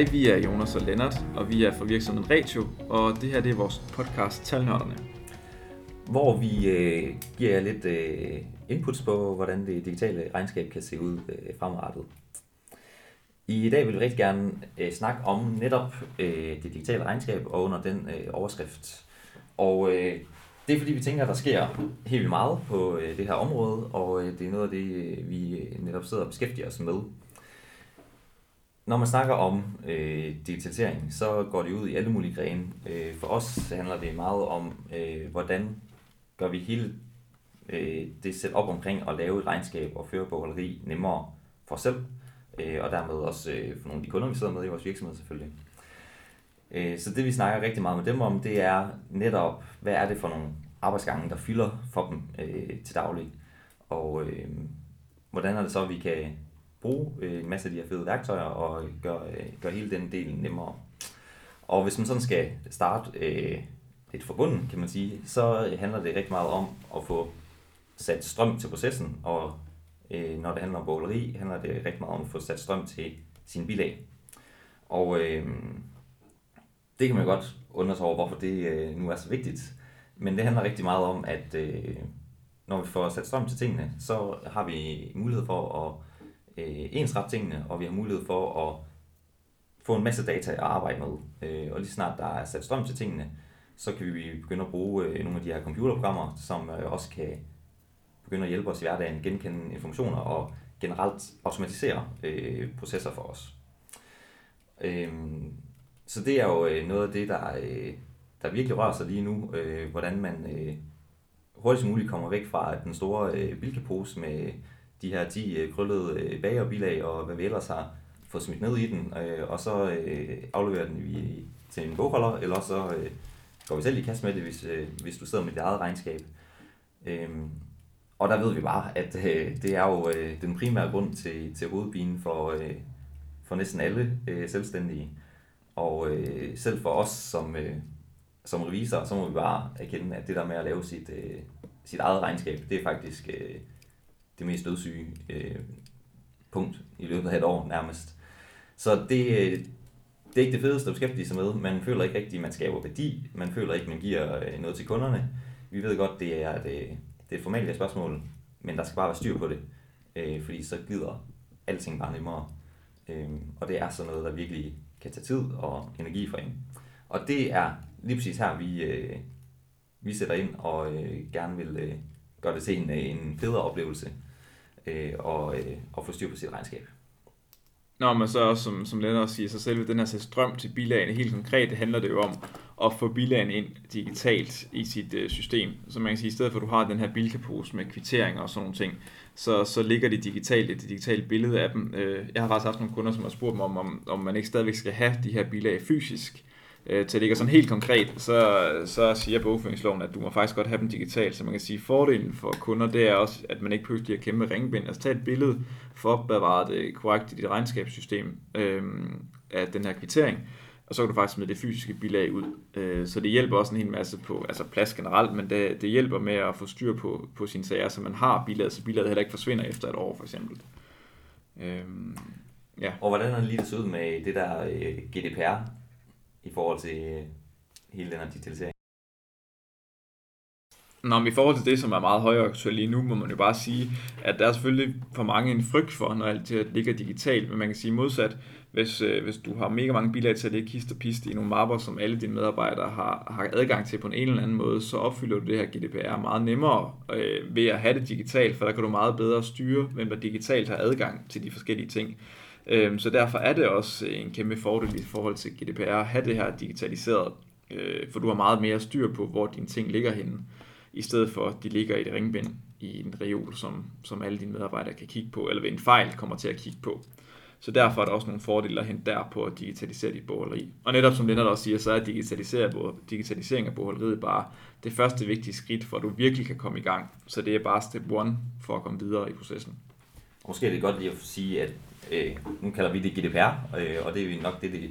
Hej, vi er Jonas og Lennart, og vi er fra virksomheden Ratio, og det her det er vores podcast Talnørderne. Hvor vi øh, giver jer lidt øh, inputs på, hvordan det digitale regnskab kan se ud øh, fremadrettet. I dag vil vi rigtig gerne øh, snakke om netop øh, det digitale regnskab og under den øh, overskrift. Og øh, det er fordi, vi tænker, at der sker helt vildt meget på øh, det her område, og øh, det er noget af det, øh, vi øh, netop sidder og beskæftiger os med. Når man snakker om øh, digitalisering, så går det ud i alle mulige grene. Øh, for os handler det meget om, øh, hvordan gør vi hele øh, det sæt op omkring at lave et regnskab og føre bogholderi nemmere for os selv, øh, og dermed også øh, for nogle af de kunder, vi sidder med i vores virksomhed selvfølgelig. Øh, så det vi snakker rigtig meget med dem om, det er netop, hvad er det for nogle arbejdsgange, der fylder for dem øh, til daglig, og øh, hvordan er det så, at vi kan bruge øh, en masse af de her fede værktøjer og gøre, øh, gøre hele den del nemmere. Og hvis man sådan skal starte øh, lidt forbundet, kan man sige, så handler det rigtig meget om at få sat strøm til processen, og øh, når det handler om bogleri, handler det rigtig meget om at få sat strøm til sin bilag. Og øh, det kan man godt undre sig over, hvorfor det øh, nu er så vigtigt. Men det handler rigtig meget om, at øh, når vi får sat strøm til tingene, så har vi mulighed for at øh, ensret tingene, og vi har mulighed for at få en masse data at arbejde med. Øh, og lige snart der er sat strøm til tingene, så kan vi begynde at bruge øh, nogle af de her computerprogrammer, som øh, også kan begynde at hjælpe os i hverdagen, genkende informationer og generelt automatisere øh, processer for os. Øh, så det er jo øh, noget af det, der, øh, der virkelig rører sig lige nu, øh, hvordan man øh, hurtigst muligt kommer væk fra den store øh, bilkepose med de her 10 øh, krøllede øh, bagerbilag og hvad vi ellers har fået smidt ned i den, øh, og så øh, afleverer den vi til en bogholder, eller så øh, går vi selv i kasse med det, hvis, øh, hvis du sidder med dit eget regnskab. Øh, og der ved vi bare, at øh, det er jo øh, den primære grund til, til hovedpinen for, øh, for næsten alle øh, selvstændige. Og øh, selv for os som, øh, som revisor, så må vi bare erkende, at det der med at lave sit, øh, sit eget regnskab, det er faktisk øh, det mest dødssyge øh, punkt i løbet af et år nærmest. Så det, øh, det er ikke det fedeste at beskæftige sig med. Man føler ikke rigtigt, at man skaber værdi. Man føler ikke, at man giver øh, noget til kunderne. Vi ved godt, det er det, øh, det er et formelt spørgsmål, men der skal bare være styr på det. Øh, fordi så glider alting bare nemmere. Øh, og det er sådan noget, der virkelig kan tage tid og energi fra en. Og det er lige præcis her, vi, øh, vi sætter ind og øh, gerne vil øh, gøre det til en, en federe oplevelse øh, og, øh, og få styr på sit regnskab. Nå, men så også, som, som Lennart siger, så selve den her strøm til bilagene, helt konkret, det handler det jo om at få bilagene ind digitalt i sit øh, system. Så man kan sige, i stedet for at du har den her bilkapose med kvitteringer og sådan nogle ting, så, så ligger det digitalt i det digitale billede af dem. Øh, jeg har faktisk haft nogle kunder, som har spurgt mig om, om, om man ikke stadigvæk skal have de her bilag fysisk, øh, til ikke er sådan helt konkret, så, så siger bogføringsloven, at du må faktisk godt have dem digitalt, så man kan sige, at fordelen for kunder, det er også, at man ikke pludselig har kæmpe ringbind. Altså tage et billede for at bevare det korrekt i dit regnskabssystem øh, af den her kvittering, og så kan du faktisk med det fysiske bilag ud. Øh, så det hjælper også en hel masse på altså plads generelt, men det, det hjælper med at få styr på, på sine sager, så man har bilaget, så bilaget heller ikke forsvinder efter et år for eksempel. Øh, ja. Og hvordan har det lige det ud med det der øh, GDPR, i forhold til øh, hele den her digitalisering. Nå, men i forhold til det, som er meget højere aktuelt lige nu, må man jo bare sige, at der er selvfølgelig for mange en frygt for, når alt det ligger digitalt, men man kan sige modsat, hvis, øh, hvis du har mega mange bilag til at ligge kist og pist i nogle mapper, som alle dine medarbejdere har, har adgang til på en eller anden måde, så opfylder du det her GDPR meget nemmere øh, ved at have det digitalt, for der kan du meget bedre styre, hvem der digitalt har adgang til de forskellige ting. Øh, så derfor er det også øh, en kæmpe fordel i forhold til GDPR at have det her digitaliseret, øh, for du har meget mere styr på, hvor dine ting ligger henne, i stedet for at de ligger i et ringbind i en reol, som, som alle dine medarbejdere kan kigge på, eller ved en fejl kommer til at kigge på. Så derfor er der også nogle fordele at hente der på at digitalisere dit bogholderi. Og netop som Lennart også siger, så er digitalisering af bogholderiet bare det første vigtige skridt, for at du virkelig kan komme i gang. Så det er bare step one for at komme videre i processen. Måske er det godt lige at sige, at øh, nu kalder vi det GDPR, øh, og det er nok det, det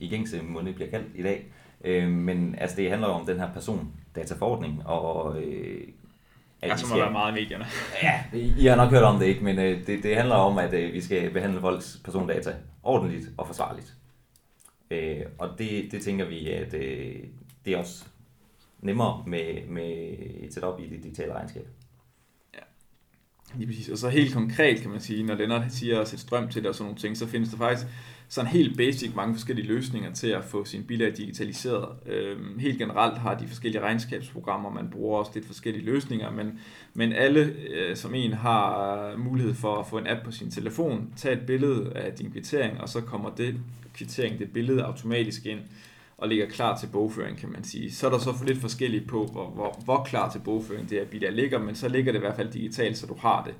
i gængse måde bliver kaldt i dag. Øh, men altså, det handler om den her persondataforordning, og øh, at ja, så må skal, være meget i medierne. ja, I har nok hørt om det ikke, men øh, det, det handler om, at øh, vi skal behandle folks persondata ordentligt og forsvarligt. Øh, og det, det tænker vi, at øh, det er også nemmere med, med et setup i det digitale regnskab. Lige præcis. Og så helt konkret kan man sige, når Lennart siger at sætte strøm til det og sådan nogle ting, så findes der faktisk sådan helt basic mange forskellige løsninger til at få sin bilag digitaliseret. Øhm, helt generelt har de forskellige regnskabsprogrammer, man bruger også lidt forskellige løsninger, men, men alle øh, som en har mulighed for at få en app på sin telefon, tage et billede af din kvittering, og så kommer det kvittering, det billede automatisk ind og ligger klar til bogføring, kan man sige. Så er der så for lidt forskelligt på, hvor, hvor, hvor klar til bogføring det er, bilag ligger, men så ligger det i hvert fald digitalt, så du har det.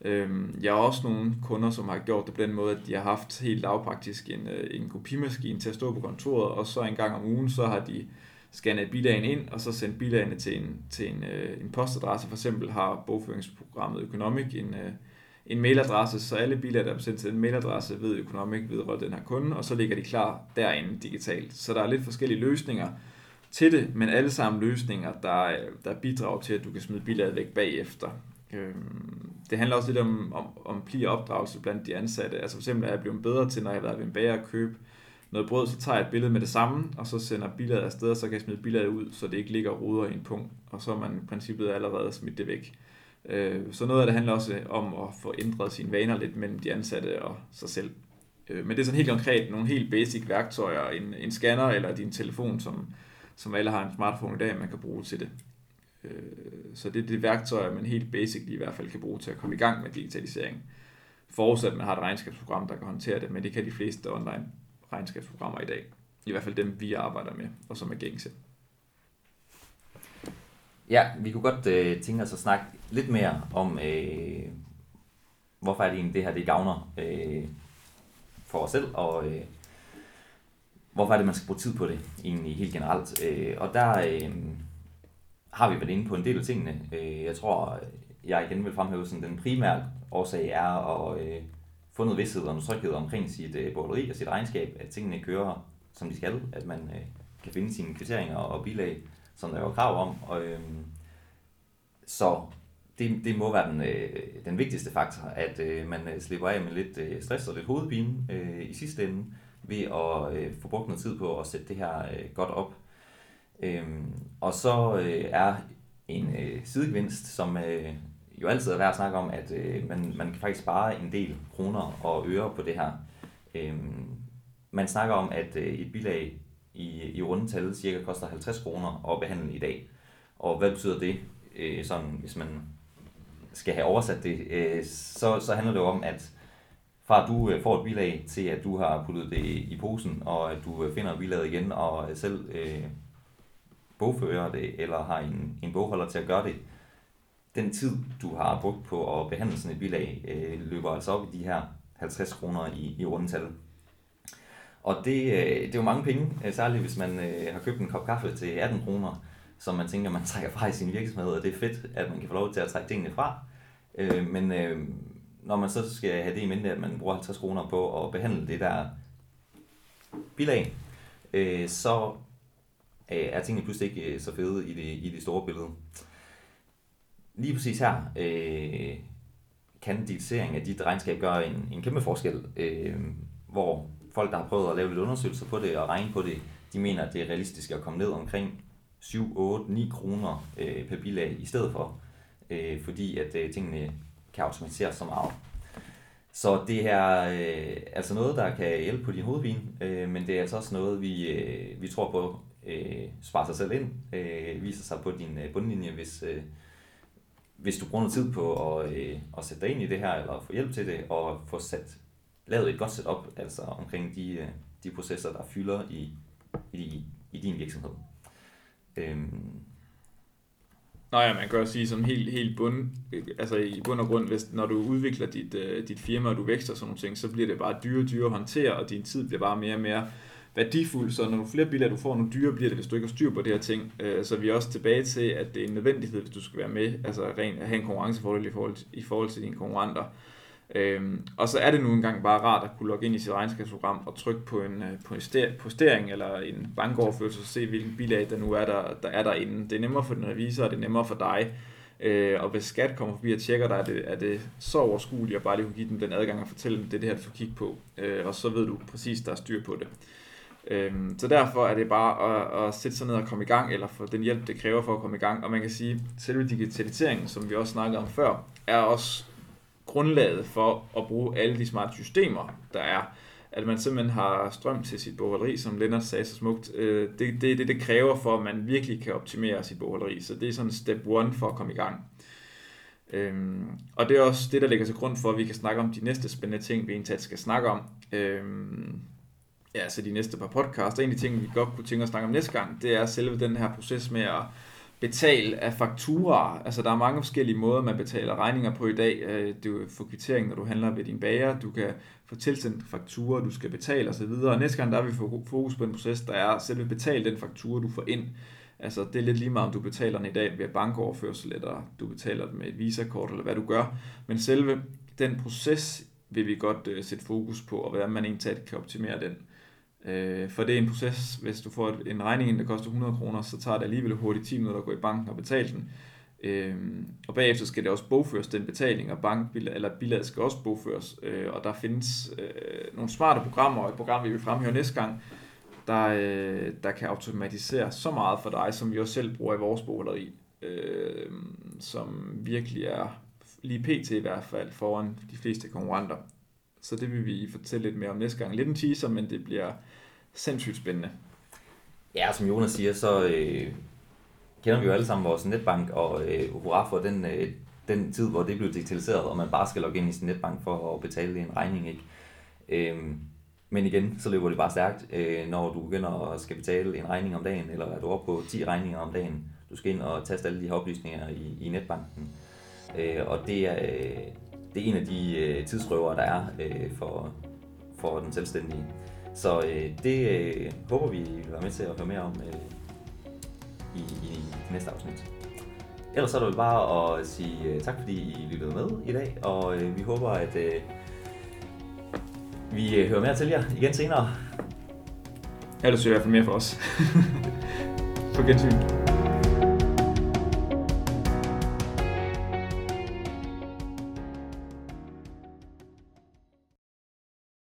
Øhm, jeg har også nogle kunder, som har gjort det på den måde, at de har haft helt lavpraktisk en, øh, en kopimaskine til at stå på kontoret, og så en gang om ugen, så har de scannet bilagen ind, og så sendt bilagene til en, til en, øh, en postadresse. For eksempel har bogføringsprogrammet Economic en, øh, en mailadresse, så alle biler, der er sendt til en mailadresse, ved Economic vedrører den her kunde, og så ligger de klar derinde digitalt. Så der er lidt forskellige løsninger til det, men alle sammen løsninger, der, der bidrager til, at du kan smide bilaget væk bagefter. Øhm, det handler også lidt om, om, om pli og opdragelse blandt de ansatte. Altså for eksempel er jeg blevet bedre til, når jeg har været ved en bager og købe noget brød, så tager jeg et billede med det samme, og så sender billedet afsted, og så kan jeg smide billedet ud, så det ikke ligger og ruder i en punkt, og så er man i princippet allerede smidt det væk. Øh, så noget af det handler også om at få ændret sine vaner lidt mellem de ansatte og sig selv. Øh, men det er sådan helt konkret nogle helt basic værktøjer, en, en scanner eller din telefon, som, som alle har en smartphone i dag, man kan bruge til det. Øh, så det er det værktøjer, man helt basic i hvert fald kan bruge til at komme i gang med digitalisering. Forudsat man har et regnskabsprogram, der kan håndtere det, men det kan de fleste online regnskabsprogrammer i dag. I hvert fald dem, vi arbejder med, og som er gængse. Ja, vi kunne godt øh, tænke os at snakke lidt mere om, øh, hvorfor er det egentlig det her, det gavner øh, for os selv, og øh, hvorfor er det, man skal bruge tid på det egentlig helt generelt. Øh, og der øh, har vi været inde på en del af tingene. Øh, jeg tror, jeg igen vil fremhæve, sådan den primære årsag er at øh, få noget vidsthed og noget tryghed omkring sit øh, borderi og sit regnskab, at tingene kører, som de skal, at man øh, kan finde sine kvitteringer og bilag, som der var krav om. Og, øh, så det, det må være den, øh, den vigtigste faktor, at øh, man øh, slipper af med lidt øh, stress og lidt hovedpine øh, i sidste ende, ved at øh, få brugt noget tid på at sætte det her øh, godt op. Øhm, og så øh, er en øh, sidegevinst, som øh, jo altid er værd at snakke om, at øh, man, man kan faktisk spare en del kroner og øre på det her. Øhm, man snakker om, at øh, et bilag i, i rundetal cirka koster 50 kroner at behandle i dag. Og hvad betyder det, øh, sådan, hvis man skal have oversat det, øh, så, så handler det jo om, at fra at du øh, får et bilag til, at du har puttet det i posen, og at du øh, finder bilaget igen og øh, selv øh, bogfører det, eller har en, en bogholder til at gøre det, den tid, du har brugt på at behandle sådan et bilag, øh, løber altså op i de her 50 kroner i, i rundetal. Og det, øh, det er jo mange penge, øh, særligt hvis man øh, har købt en kop kaffe til 18 kroner, som man tænker, man trækker fra i sin virksomhed, og det er fedt, at man kan få lov til at trække tingene fra. Øh, men øh, når man så skal have det i mente, at man bruger 50 kroner på at behandle det der bilag, øh, så øh, er tingene pludselig ikke øh, så fede i det, i det store billede. Lige præcis her øh, kan digitalisering af dit regnskab gøre en, en kæmpe forskel, øh, hvor folk, der har prøvet at lave lidt undersøgelser på det og regne på det, de mener, at det er realistisk at komme ned omkring 7, 8, 9 kroner øh, per bilag i stedet for, øh, fordi at øh, tingene kan automatiseres så meget. Så det er øh, altså noget, der kan hjælpe på din hovedpine, øh, men det er altså også noget, vi, øh, vi tror på øh, sparer sig selv ind, øh, viser sig på din øh, bundlinje, hvis, øh, hvis du bruger noget tid på at, øh, at sætte dig ind i det her, eller få hjælp til det, og få sat, lavet et godt setup altså omkring de, øh, de processer, der fylder i, i, i din virksomhed. Øhm. Nå ja, man kan også sige som helt, helt bund, øh, altså i bund og grund, hvis, når du udvikler dit, uh, dit firma, og du vækster sådan nogle ting, så bliver det bare dyre og dyre at håndtere, og din tid bliver bare mere og mere værdifuld, så når du flere billeder du får, nu dyre bliver det, hvis du ikke har styr på det her ting. Så vi er også tilbage til, at det er en nødvendighed, hvis du skal være med, altså rent at have en konkurrencefordel i forhold til, i forhold til dine konkurrenter. Øhm, og så er det nu engang bare rart at kunne logge ind i sit regnskabsprogram og trykke på en øh, på på postering eller en bankoverførsel og se, hvilken bilag der nu er der, der er derinde. Det er nemmere for den revisor, og det er nemmere for dig. Øh, og hvis skat kommer forbi og tjekker dig, er det, er det så overskueligt at bare lige kunne give dem den adgang og fortælle dem, det er det her, du får kigge på. Øh, og så ved du præcis, der er styr på det. Øhm, så derfor er det bare at, at sætte sig ned og komme i gang, eller få den hjælp, det kræver for at komme i gang. Og man kan sige, at selve digitaliseringen, som vi også snakkede om før, er også grundlaget for at bruge alle de smarte systemer, der er. At man simpelthen har strøm til sit bogholderi, som Lennart sagde så smukt. Øh, det er det, det, det kræver for, at man virkelig kan optimere sit bogholderi. Så det er sådan step one for at komme i gang. Øhm, og det er også det, der ligger til grund for, at vi kan snakke om de næste spændende ting, vi egentlig skal snakke om. Øhm, ja, så de næste par podcasts. En af de ting, vi godt kunne tænke os at snakke om næste gang, det er selve den her proces med at betale af fakturer. Altså, der er mange forskellige måder, man betaler regninger på i dag. Øh, du får kvittering, når du handler ved din bager. Du kan få tilsendt fakturer, du skal betale osv. Og næste gang, der vil vi få fokus på en proces, der er selve betale den faktura, du får ind. Altså, det er lidt lige meget, om du betaler den i dag ved bankoverførsel, eller du betaler den med et visakort, eller hvad du gør. Men selve den proces vil vi godt uh, sætte fokus på, og hvordan man egentlig kan optimere den. Øh, for det er en proces, hvis du får en regning, der koster 100 kroner, så tager det alligevel hurtigt 10 minutter at gå i banken og betale den. Øh, og bagefter skal det også bogføres den betaling, og bankbilag, eller bilaget skal også bogføres. Øh, og der findes øh, nogle smarte programmer, og et program, vi vil fremhæve næste gang, der, øh, der kan automatisere så meget for dig, som vi også selv bruger i vores bogholderi, øh, som virkelig er lige pt. i hvert fald foran de fleste konkurrenter. Så det vil vi fortælle lidt mere om næste gang. Lidt en teaser, men det bliver sindssygt spændende. Ja, som Jonas siger, så øh, kender vi jo alle sammen vores netbank, og øh, hurra for den, øh, den tid, hvor det blev digitaliseret, og man bare skal logge ind i sin netbank for at betale en regning. Ikke? Øh, men igen, så løber det bare stærkt, øh, når du begynder at skal betale en regning om dagen, eller er du oppe på 10 regninger om dagen. Du skal ind og taste alle de her oplysninger i, i netbanken. Øh, og det er, øh, det er en af de øh, tidsrøver, der er øh, for, for den selvstændige. Så øh, det øh, håber vi vil være med til at høre mere om øh, i, i næste afsnit. Ellers så er det vel bare at sige tak, fordi I lyttede med i dag, og vi håber, at vi øh, hører mere til jer igen senere. Ja, det synes jeg i hvert fald mere for os. på gensyn.